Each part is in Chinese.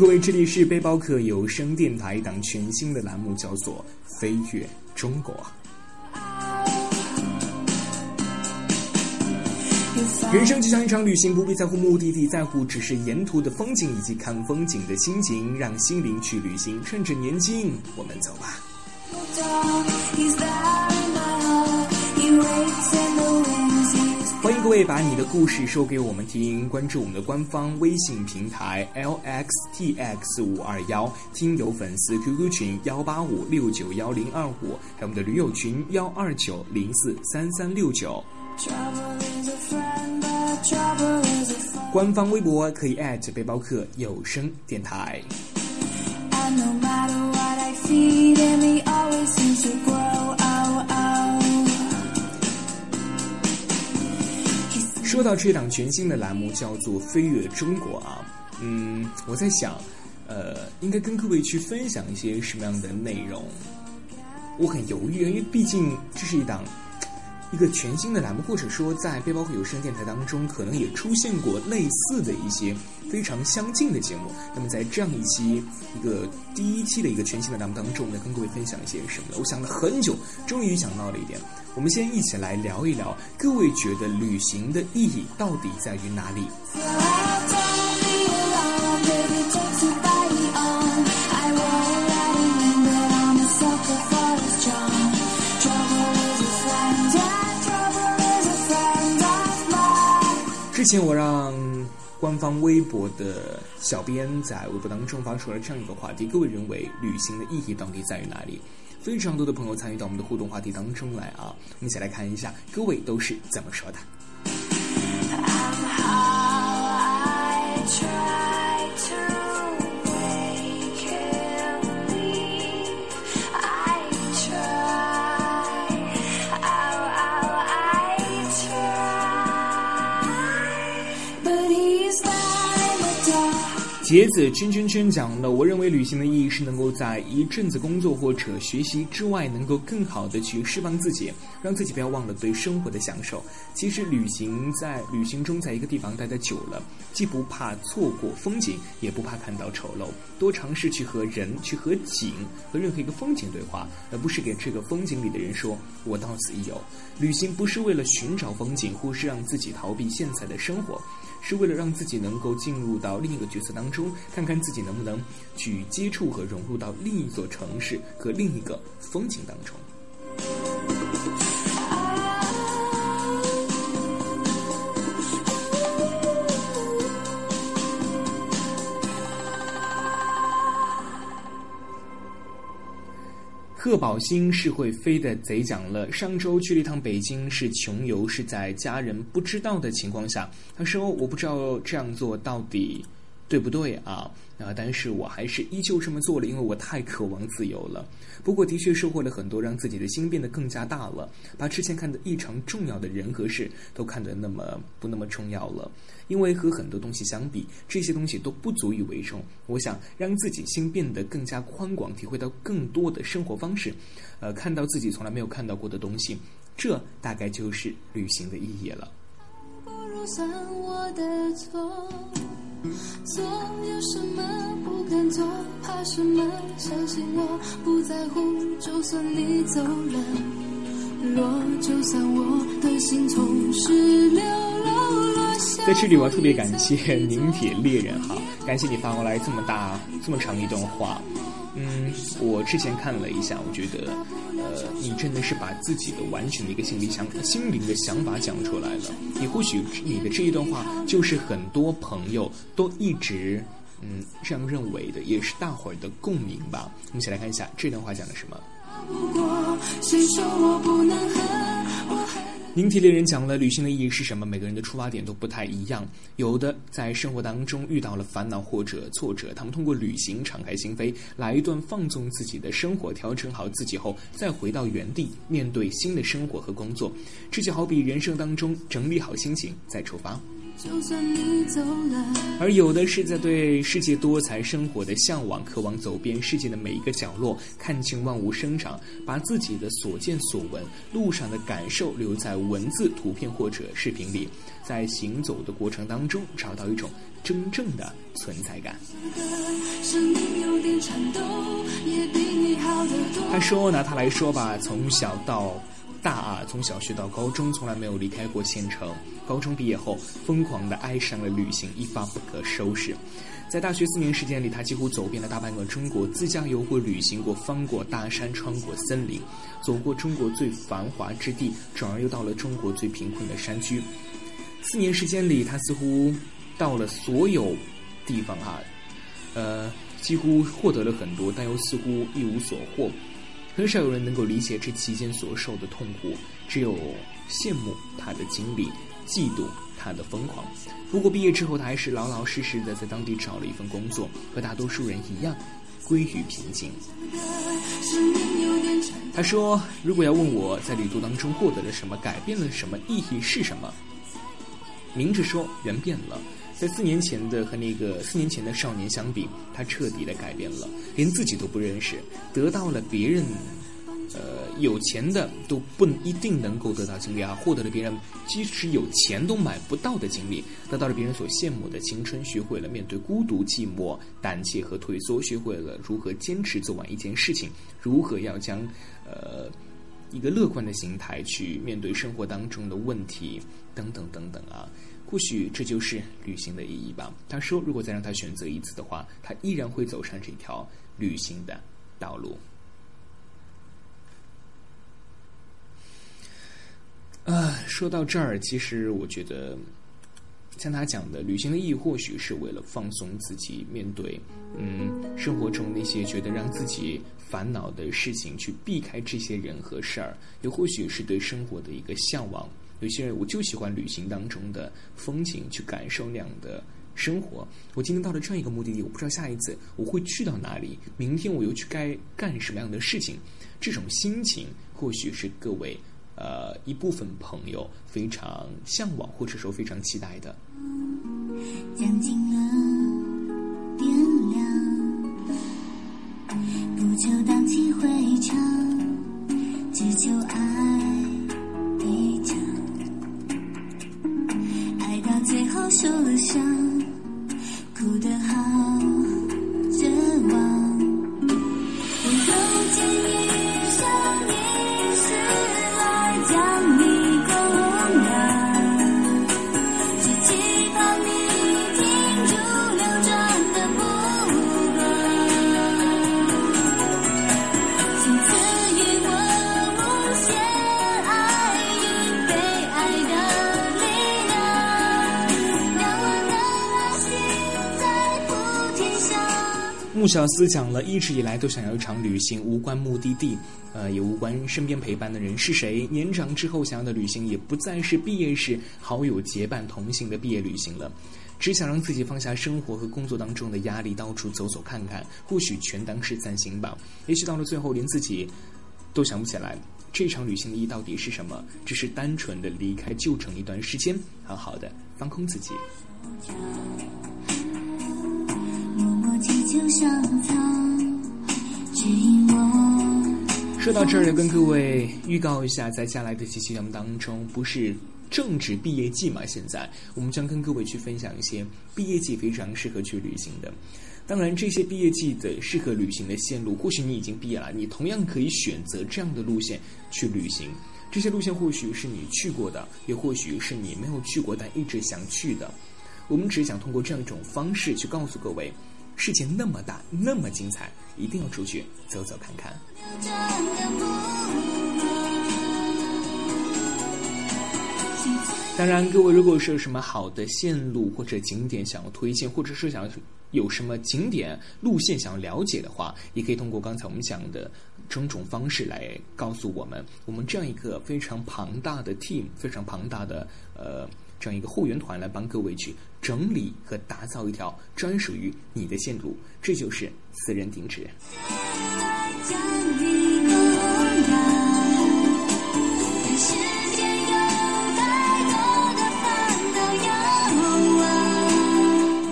各位，这里是背包客有声电台一档全新的栏目，叫做《飞跃中国》。人生就像一场旅行，不必在乎目的地，在乎只是沿途的风景以及看风景的心情，让心灵去旅行。趁着年轻，我们走吧。各位把你的故事说给我们听，关注我们的官方微信平台 lxtx 五二幺，听友粉丝 QQ 群幺八五六九幺零二五，还有我们的驴友群幺二九零四三三六九。官方微博可以背包客有声电台。说到这档全新的栏目，叫做《飞跃中国》啊，嗯，我在想，呃，应该跟各位去分享一些什么样的内容？我很犹豫，因为毕竟这是一档。一个全新的栏目，或者说在背包客有声电台当中，可能也出现过类似的一些非常相近的节目。那么在这样一期一个第一期的一个全新的栏目当中，呢，跟各位分享一些什么呢？我想了很久，终于想到了一点。我们先一起来聊一聊，各位觉得旅行的意义到底在于哪里？之前我让官方微博的小编在微博当中发出了这样一个话题：各位认为旅行的意义到底在于哪里？非常多的朋友参与到我们的互动话题当中来啊！我们一起来看一下各位都是怎么说的。杰子圈圈圈讲了，我认为旅行的意义是能够在一阵子工作或者学习之外，能够更好的去释放自己，让自己不要忘了对生活的享受。其实旅行在旅行中，在一个地方待得久了，既不怕错过风景，也不怕看到丑陋。多尝试去和人、去和景、和任何一个风景对话，而不是给这个风景里的人说“我到此一游”。旅行不是为了寻找风景，或是让自己逃避现在的生活。是为了让自己能够进入到另一个角色当中，看看自己能不能去接触和融入到另一座城市和另一个风景当中。贺宝兴是会飞的贼讲了，上周去了一趟北京，是穷游，是在家人不知道的情况下。他说：“我不知道这样做到底对不对啊。”啊！但是我还是依旧这么做了，因为我太渴望自由了。不过，的确收获了很多，让自己的心变得更加大了。把之前看的异常重要的人和事，都看得那么不那么重要了。因为和很多东西相比，这些东西都不足以为重。我想让自己心变得更加宽广，体会到更多的生活方式，呃，看到自己从来没有看到过的东西，这大概就是旅行的意义了。不如算我的错做有什么不敢做，怕什么？相信我不在乎，就算你走了，落，就算我的心从十六楼落下。在这里，我要特别感谢 凝铁猎人哈，感谢你发过来这么大、这么长一段话。嗯，我之前看了一下，我觉得，你真的是把自己的完全的一个心理想、心灵的想法讲出来了。你或许你的这一段话，就是很多朋友都一直嗯这样认为的，也是大伙儿的共鸣吧。我们一起来看一下这段话讲的什么。您提猎人讲了旅行的意义是什么？每个人的出发点都不太一样。有的在生活当中遇到了烦恼或者挫折，他们通过旅行敞开心扉，来一段放纵自己的生活，调整好自己后，再回到原地面对新的生活和工作。这就好比人生当中整理好心情再出发。而有的是在对世界多彩生活的向往，渴望走遍世界的每一个角落，看清万物生长，把自己的所见所闻、路上的感受留在文字、图片或者视频里，在行走的过程当中找到一种真正的存在感。他说：“拿他来说吧，从小到……”大啊，从小学到高中，从来没有离开过县城。高中毕业后，疯狂地爱上了旅行，一发不可收拾。在大学四年时间里，他几乎走遍了大半个中国，自驾游过、旅行过、翻过大山、穿过森林，走过中国最繁华之地，转而又到了中国最贫困的山区。四年时间里，他似乎到了所有地方啊，呃，几乎获得了很多，但又似乎一无所获。很少有人能够理解这期间所受的痛苦，只有羡慕他的经历，嫉妒他的疯狂。不过毕业之后，他还是老老实实的在当地找了一份工作，和大多数人一样，归于平静。他说：“如果要问我在旅途当中获得了什么，改变了什么，意义是什么？明着说，人变了。”在四年前的和那个四年前的少年相比，他彻底的改变了，连自己都不认识，得到了别人，呃，有钱的都不一定能够得到经历啊，获得了别人即使有钱都买不到的经历，得到了别人所羡慕的青春，学会了面对孤独、寂寞、胆怯和退缩，学会了如何坚持做完一件事情，如何要将，呃，一个乐观的心态去面对生活当中的问题，等等等等啊。或许这就是旅行的意义吧。他说：“如果再让他选择一次的话，他依然会走上这条旅行的道路。”啊，说到这儿，其实我觉得，像他讲的，旅行的意义或许是为了放松自己，面对嗯生活中那些觉得让自己烦恼的事情，去避开这些人和事儿，也或许是对生活的一个向往。有些人我就喜欢旅行当中的风景，去感受那样的生活。我今天到了这样一个目的地，我不知道下一次我会去到哪里，明天我又去该干什么样的事情。这种心情或许是各位呃一部分朋友非常向往或者说非常期待的。将近了点亮，不求荡气回肠，只求爱。受了伤，哭得好穆小斯讲了，一直以来都想要一场旅行，无关目的地，呃，也无关身边陪伴的人是谁。年长之后想要的旅行，也不再是毕业时好友结伴同行的毕业旅行了，只想让自己放下生活和工作当中的压力，到处走走看看，或许全当是散心吧。也许到了最后，连自己都想不起来这场旅行的意义到底是什么，只是单纯的离开旧城一段时间，好好的放空自己。说到这儿，要跟各位预告一下，在接下来的几期节目当中，不是正值毕业季嘛？现在我们将跟各位去分享一些毕业季非常适合去旅行的。当然，这些毕业季的适合旅行的线路，或许你已经毕业了，你同样可以选择这样的路线去旅行。这些路线或许是你去过的，也或许是你没有去过但一直想去的。我们只想通过这样一种方式去告诉各位。世界那么大，那么精彩，一定要出去走走看看。当然，各位如果是有什么好的线路或者景点想要推荐，或者是想要有什么景点路线想要了解的话，也可以通过刚才我们讲的种种方式来告诉我们。我们这样一个非常庞大的 team，非常庞大的呃。这样一个后援团来帮各位去整理和打造一条专属于你的线路，这就是私人定制。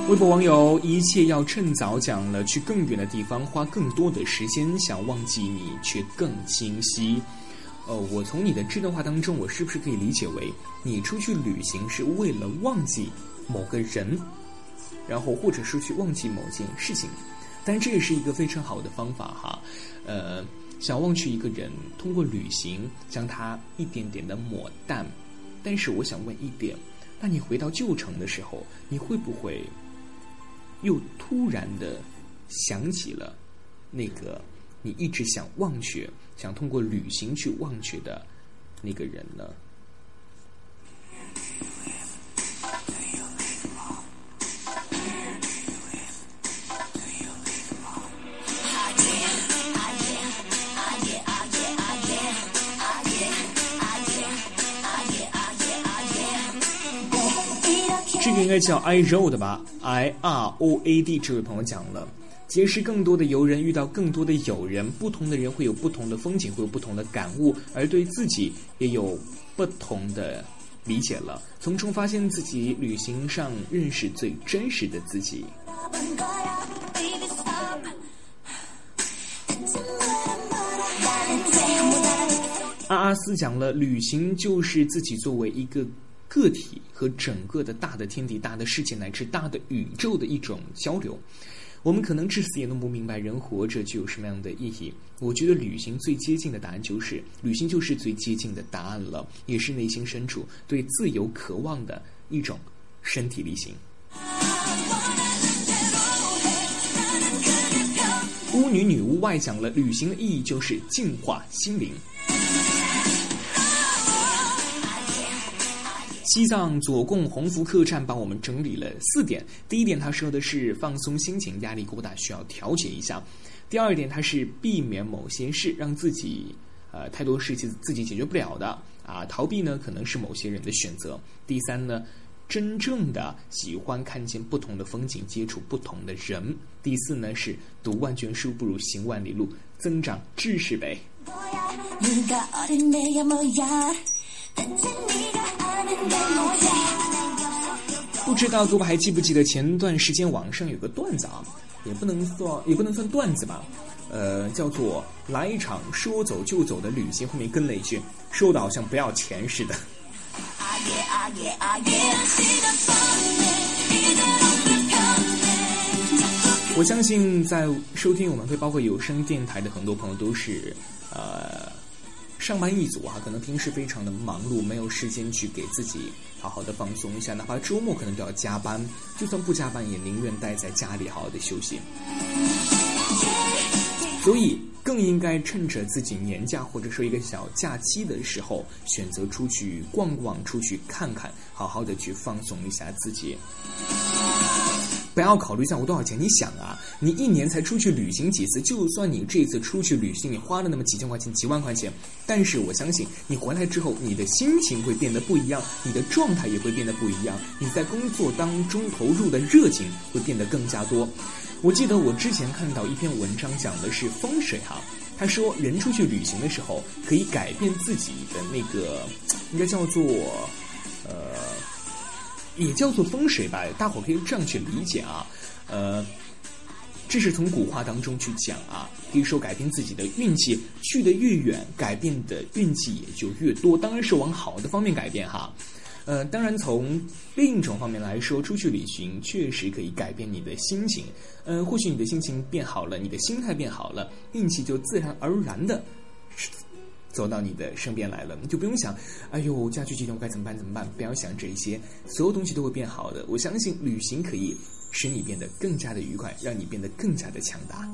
微博网友一切要趁早讲了，去更远的地方，花更多的时间，想忘记你却更清晰。呃，我从你的这段话当中，我是不是可以理解为你出去旅行是为了忘记某个人，然后或者是去忘记某件事情？但这也是一个非常好的方法哈。呃，想忘去一个人，通过旅行将他一点点的抹淡。但是我想问一点，那你回到旧城的时候，你会不会又突然的想起了那个你一直想忘却？想通过旅行去忘却的那个人呢？这个应该叫 I road 吧，I R O A D。这位朋友讲了。结识更多的游人，遇到更多的友人，不同的人会有不同的风景，会有不同的感悟，而对自己也有不同的理解了，从中发现自己旅行上认识最真实的自己。阿阿斯讲了，旅行就是自己作为一个个体和整个的大的天地、大的世界乃至大的宇宙的一种交流。我们可能至死也弄不明白人活着具有什么样的意义。我觉得旅行最接近的答案就是，旅行就是最接近的答案了，也是内心深处对自由渴望的一种身体力行。巫女女巫外讲了，旅行的意义就是净化心灵。西藏左贡鸿福客栈帮我们整理了四点。第一点，他说的是放松心情，压力过大需要调节一下；第二点，他是避免某些事，让自己呃太多事情自己解决不了的啊，逃避呢可能是某些人的选择；第三呢，真正的喜欢看见不同的风景，接触不同的人；第四呢是读万卷书不如行万里路，增长知识呗。不知道各位还记不记得前段时间网上有个段子啊，也不能算也不能算段子吧，呃，叫做来一场说走就走的旅行，后面跟了一句，说的好像不要钱似的。我相信在收听我们会包括有声电台的很多朋友都是呃。上班一族啊，可能平时非常的忙碌，没有时间去给自己好好的放松一下，哪怕周末可能都要加班，就算不加班，也宁愿待在家里好好的休息。所以，更应该趁着自己年假或者说一个小假期的时候，选择出去逛逛，出去看看，好好的去放松一下自己。不要考虑在乎多少钱，你想啊，你一年才出去旅行几次？就算你这次出去旅行，你花了那么几千块钱、几万块钱，但是我相信你回来之后，你的心情会变得不一样，你的状态也会变得不一样，你在工作当中投入的热情会变得更加多。我记得我之前看到一篇文章，讲的是风水哈，他说人出去旅行的时候，可以改变自己的那个，应该叫做，也叫做风水吧，大伙可以这样去理解啊，呃，这是从古话当中去讲啊，可以说改变自己的运气，去的越远，改变的运气也就越多，当然是往好的方面改变哈，呃，当然从另一种方面来说，出去旅行确实可以改变你的心情，嗯，或许你的心情变好了，你的心态变好了，运气就自然而然的。走到你的身边来了，你就不用想，哎呦，家具几天我该怎么办？怎么办？不要想这些，所有东西都会变好的。我相信旅行可以使你变得更加的愉快，让你变得更加的强大。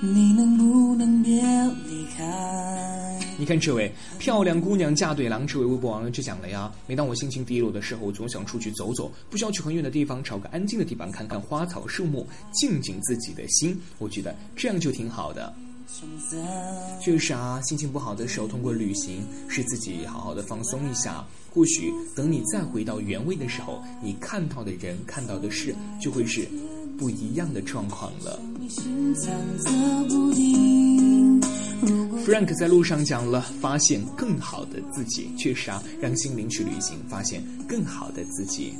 你能不能别离开？你看这位漂亮姑娘嫁对郎，这位微博网友就讲了呀。每当我心情低落的时候，我总想出去走走，不需要去很远的地方，找个安静的地方看看花草树木，静静自己的心。我觉得这样就挺好的。确实啊，心情不好的时候，通过旅行使自己好好的放松一下。或许等你再回到原位的时候，你看到的人、看到的事，就会是不一样的状况了。Frank 在路上讲了，发现更好的自己。确实啊，让心灵去旅行，发现更好的自己。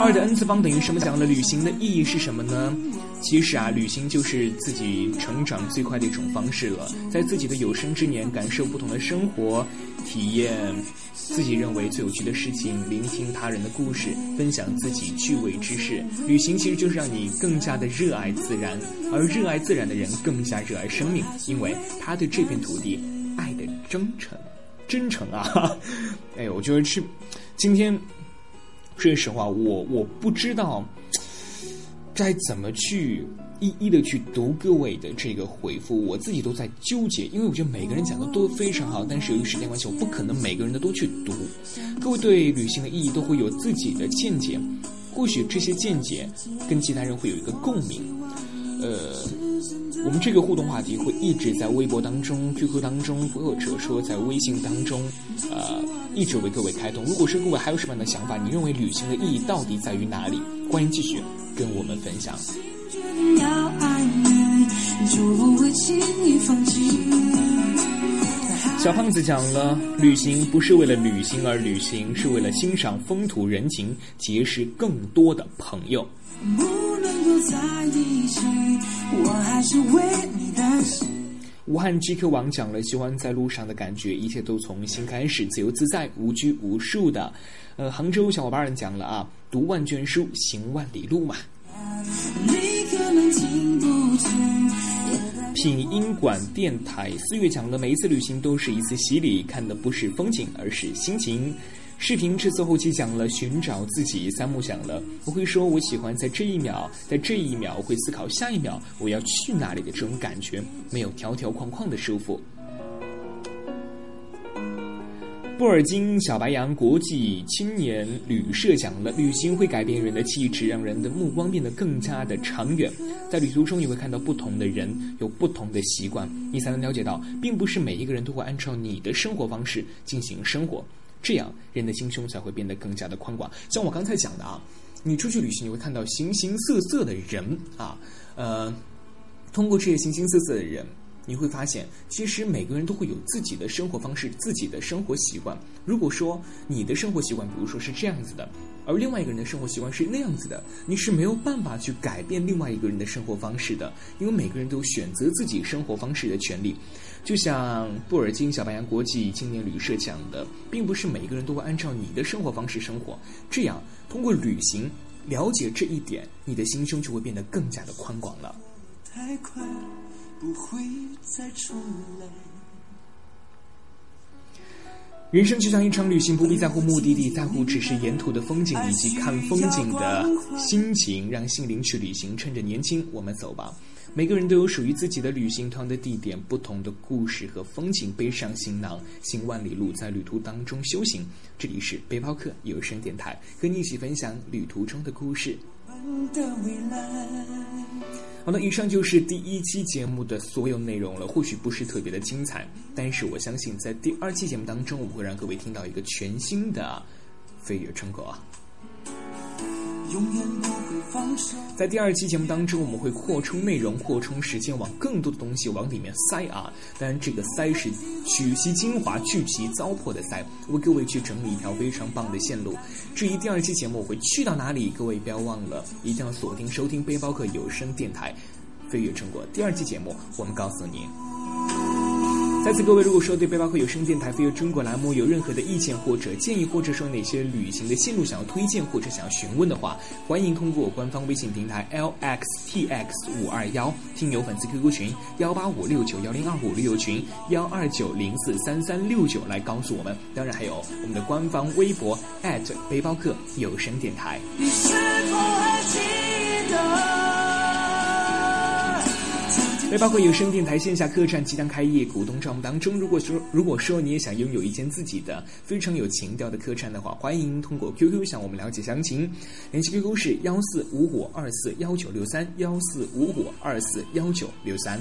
二的 n 次方等于什么？讲了旅行的意义是什么呢？其实啊，旅行就是自己成长最快的一种方式了。在自己的有生之年，感受不同的生活，体验自己认为最有趣的事情，聆听他人的故事，分享自己趣味之事。旅行其实就是让你更加的热爱自然，而热爱自然的人更加热爱生命，因为他对这片土地爱的真诚，真诚啊！哎，我觉得是今天，说实话，我我不知道。该怎么去一一的去读各位的这个回复？我自己都在纠结，因为我觉得每个人讲的都非常好，但是由于时间关系，我不可能每个人的都去读。各位对旅行的意义都会有自己的见解，或许这些见解跟其他人会有一个共鸣。呃，我们这个互动话题会一直在微博当中、QQ 当中，或者说在微信当中，呃，一直为各位开通。如果说各位还有什么样的想法，你认为旅行的意义到底在于哪里？欢迎继续。跟我们分享。小胖子讲了，旅行不是为了旅行而旅行，是为了欣赏风土人情，结识更多的朋友。武汉 GQ 网讲了，喜欢在路上的感觉，一切都从新开始，自由自在，无拘无束的。呃，杭州小伙伴们讲了啊。读万卷书，行万里路嘛。品音馆电台四月讲了，每一次旅行都是一次洗礼，看的不是风景，而是心情。视频制作后期讲了寻找自己，三木讲了，我会说我喜欢在这一秒，在这一秒会思考下一秒我要去哪里的这种感觉，没有条条框框的束缚。布尔金小白羊国际青年旅社讲了，旅行会改变人的气质，让人的目光变得更加的长远。在旅途中，你会看到不同的人，有不同的习惯，你才能了解到，并不是每一个人都会按照你的生活方式进行生活。这样，人的心胸才会变得更加的宽广。像我刚才讲的啊，你出去旅行，你会看到形形色色的人啊，呃，通过这些形形色色的人。你会发现，其实每个人都会有自己的生活方式、自己的生活习惯。如果说你的生活习惯，比如说是这样子的，而另外一个人的生活习惯是那样子的，你是没有办法去改变另外一个人的生活方式的，因为每个人都有选择自己生活方式的权利。就像布尔金小白羊国际青年旅社讲的，并不是每一个人都会按照你的生活方式生活。这样，通过旅行了解这一点，你的心胸就会变得更加的宽广了。太快。不会再重来。人生就像一场旅行，不必在乎目的地，在乎只是沿途的风景以及看风景的心情，让心灵去旅行。趁着年轻，我们走吧。每个人都有属于自己的旅行团的地点，不同的故事和风景。背上行囊，行万里路，在旅途当中修行。这里是背包客有声电台，和你一起分享旅途中的故事。好的，以上就是第一期节目的所有内容了。或许不是特别的精彩，但是我相信在第二期节目当中，我们会让各位听到一个全新的飞跃成果。在第二期节目当中，我们会扩充内容、扩充时间，往更多的东西往里面塞啊！当然，这个塞是取其精华、去其糟粕的塞，为各位去整理一条非常棒的线路。至于第二期节目我会去到哪里，各位不要忘了，一定要锁定收听背包客有声电台《飞跃成果》第二期节目，我们告诉你。在此，各位如果说对背包客有声电台飞跃中国栏目有任何的意见或者建议，或者说哪些旅行的线路想要推荐或者想要询问的话，欢迎通过官方微信平台 lxtx 五二幺听友粉丝 QQ 群幺八五六九幺零二五旅游群幺二九零四三三六九来告诉我们。当然还有我们的官方微博背包客有声电台。你是否还记得？那包括有声电台线下客栈即将开业，股东招募当中。如果说如果说你也想拥有一间自己的非常有情调的客栈的话，欢迎通过 QQ 向我们了解详情。联系 QQ 是幺四五五二四幺九六三幺四五五二四幺九六三。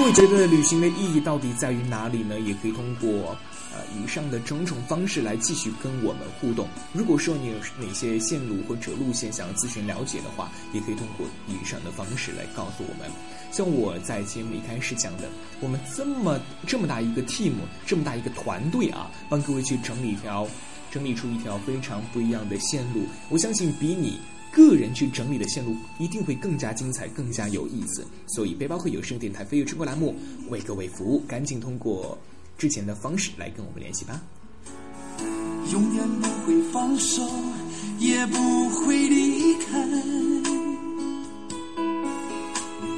各位觉得旅行的意义到底在于哪里呢？也可以通过呃以上的种种方式来继续跟我们互动。如果说你有哪些线路或者路线想要咨询了解的话，也可以通过以上的方式来告诉我们。像我在节目一开始讲的，我们这么这么大一个 team，这么大一个团队啊，帮各位去整理一条，整理出一条非常不一样的线路。我相信比你个人去整理的线路一定会更加精彩，更加有意思。所以，背包客有声电台飞跃中国栏目为各位服务，赶紧通过之前的方式来跟我们联系吧。永远不会放手，也不会离开。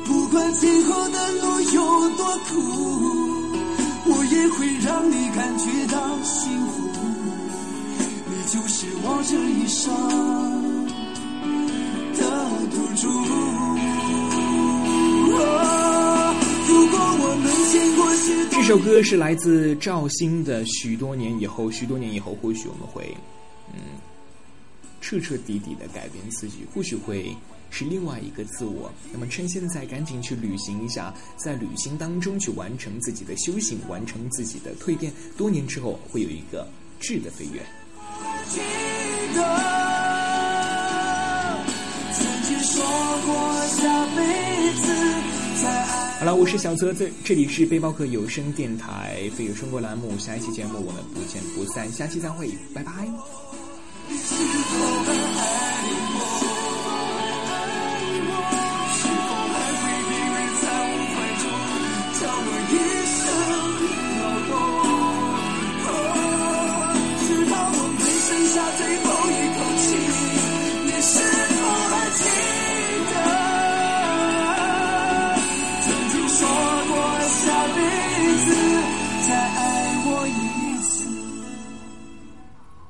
不管今后的路有多苦，我也会让你感觉到幸福。你就是我这一生的赌注。如果我们见过许多，这首歌是来自赵鑫的《许多年以后》，许多年以后，或许我们会，嗯，彻彻底底的改变自己，或许会。是另外一个自我。那么，趁现在赶紧去旅行一下，在旅行当中去完成自己的修行，完成自己的蜕变。多年之后，会有一个质的飞跃。好了，我是小泽子，这里是背包客有声电台《飞越中国》栏目，下一期节目我们不见不散，下期再会，拜拜。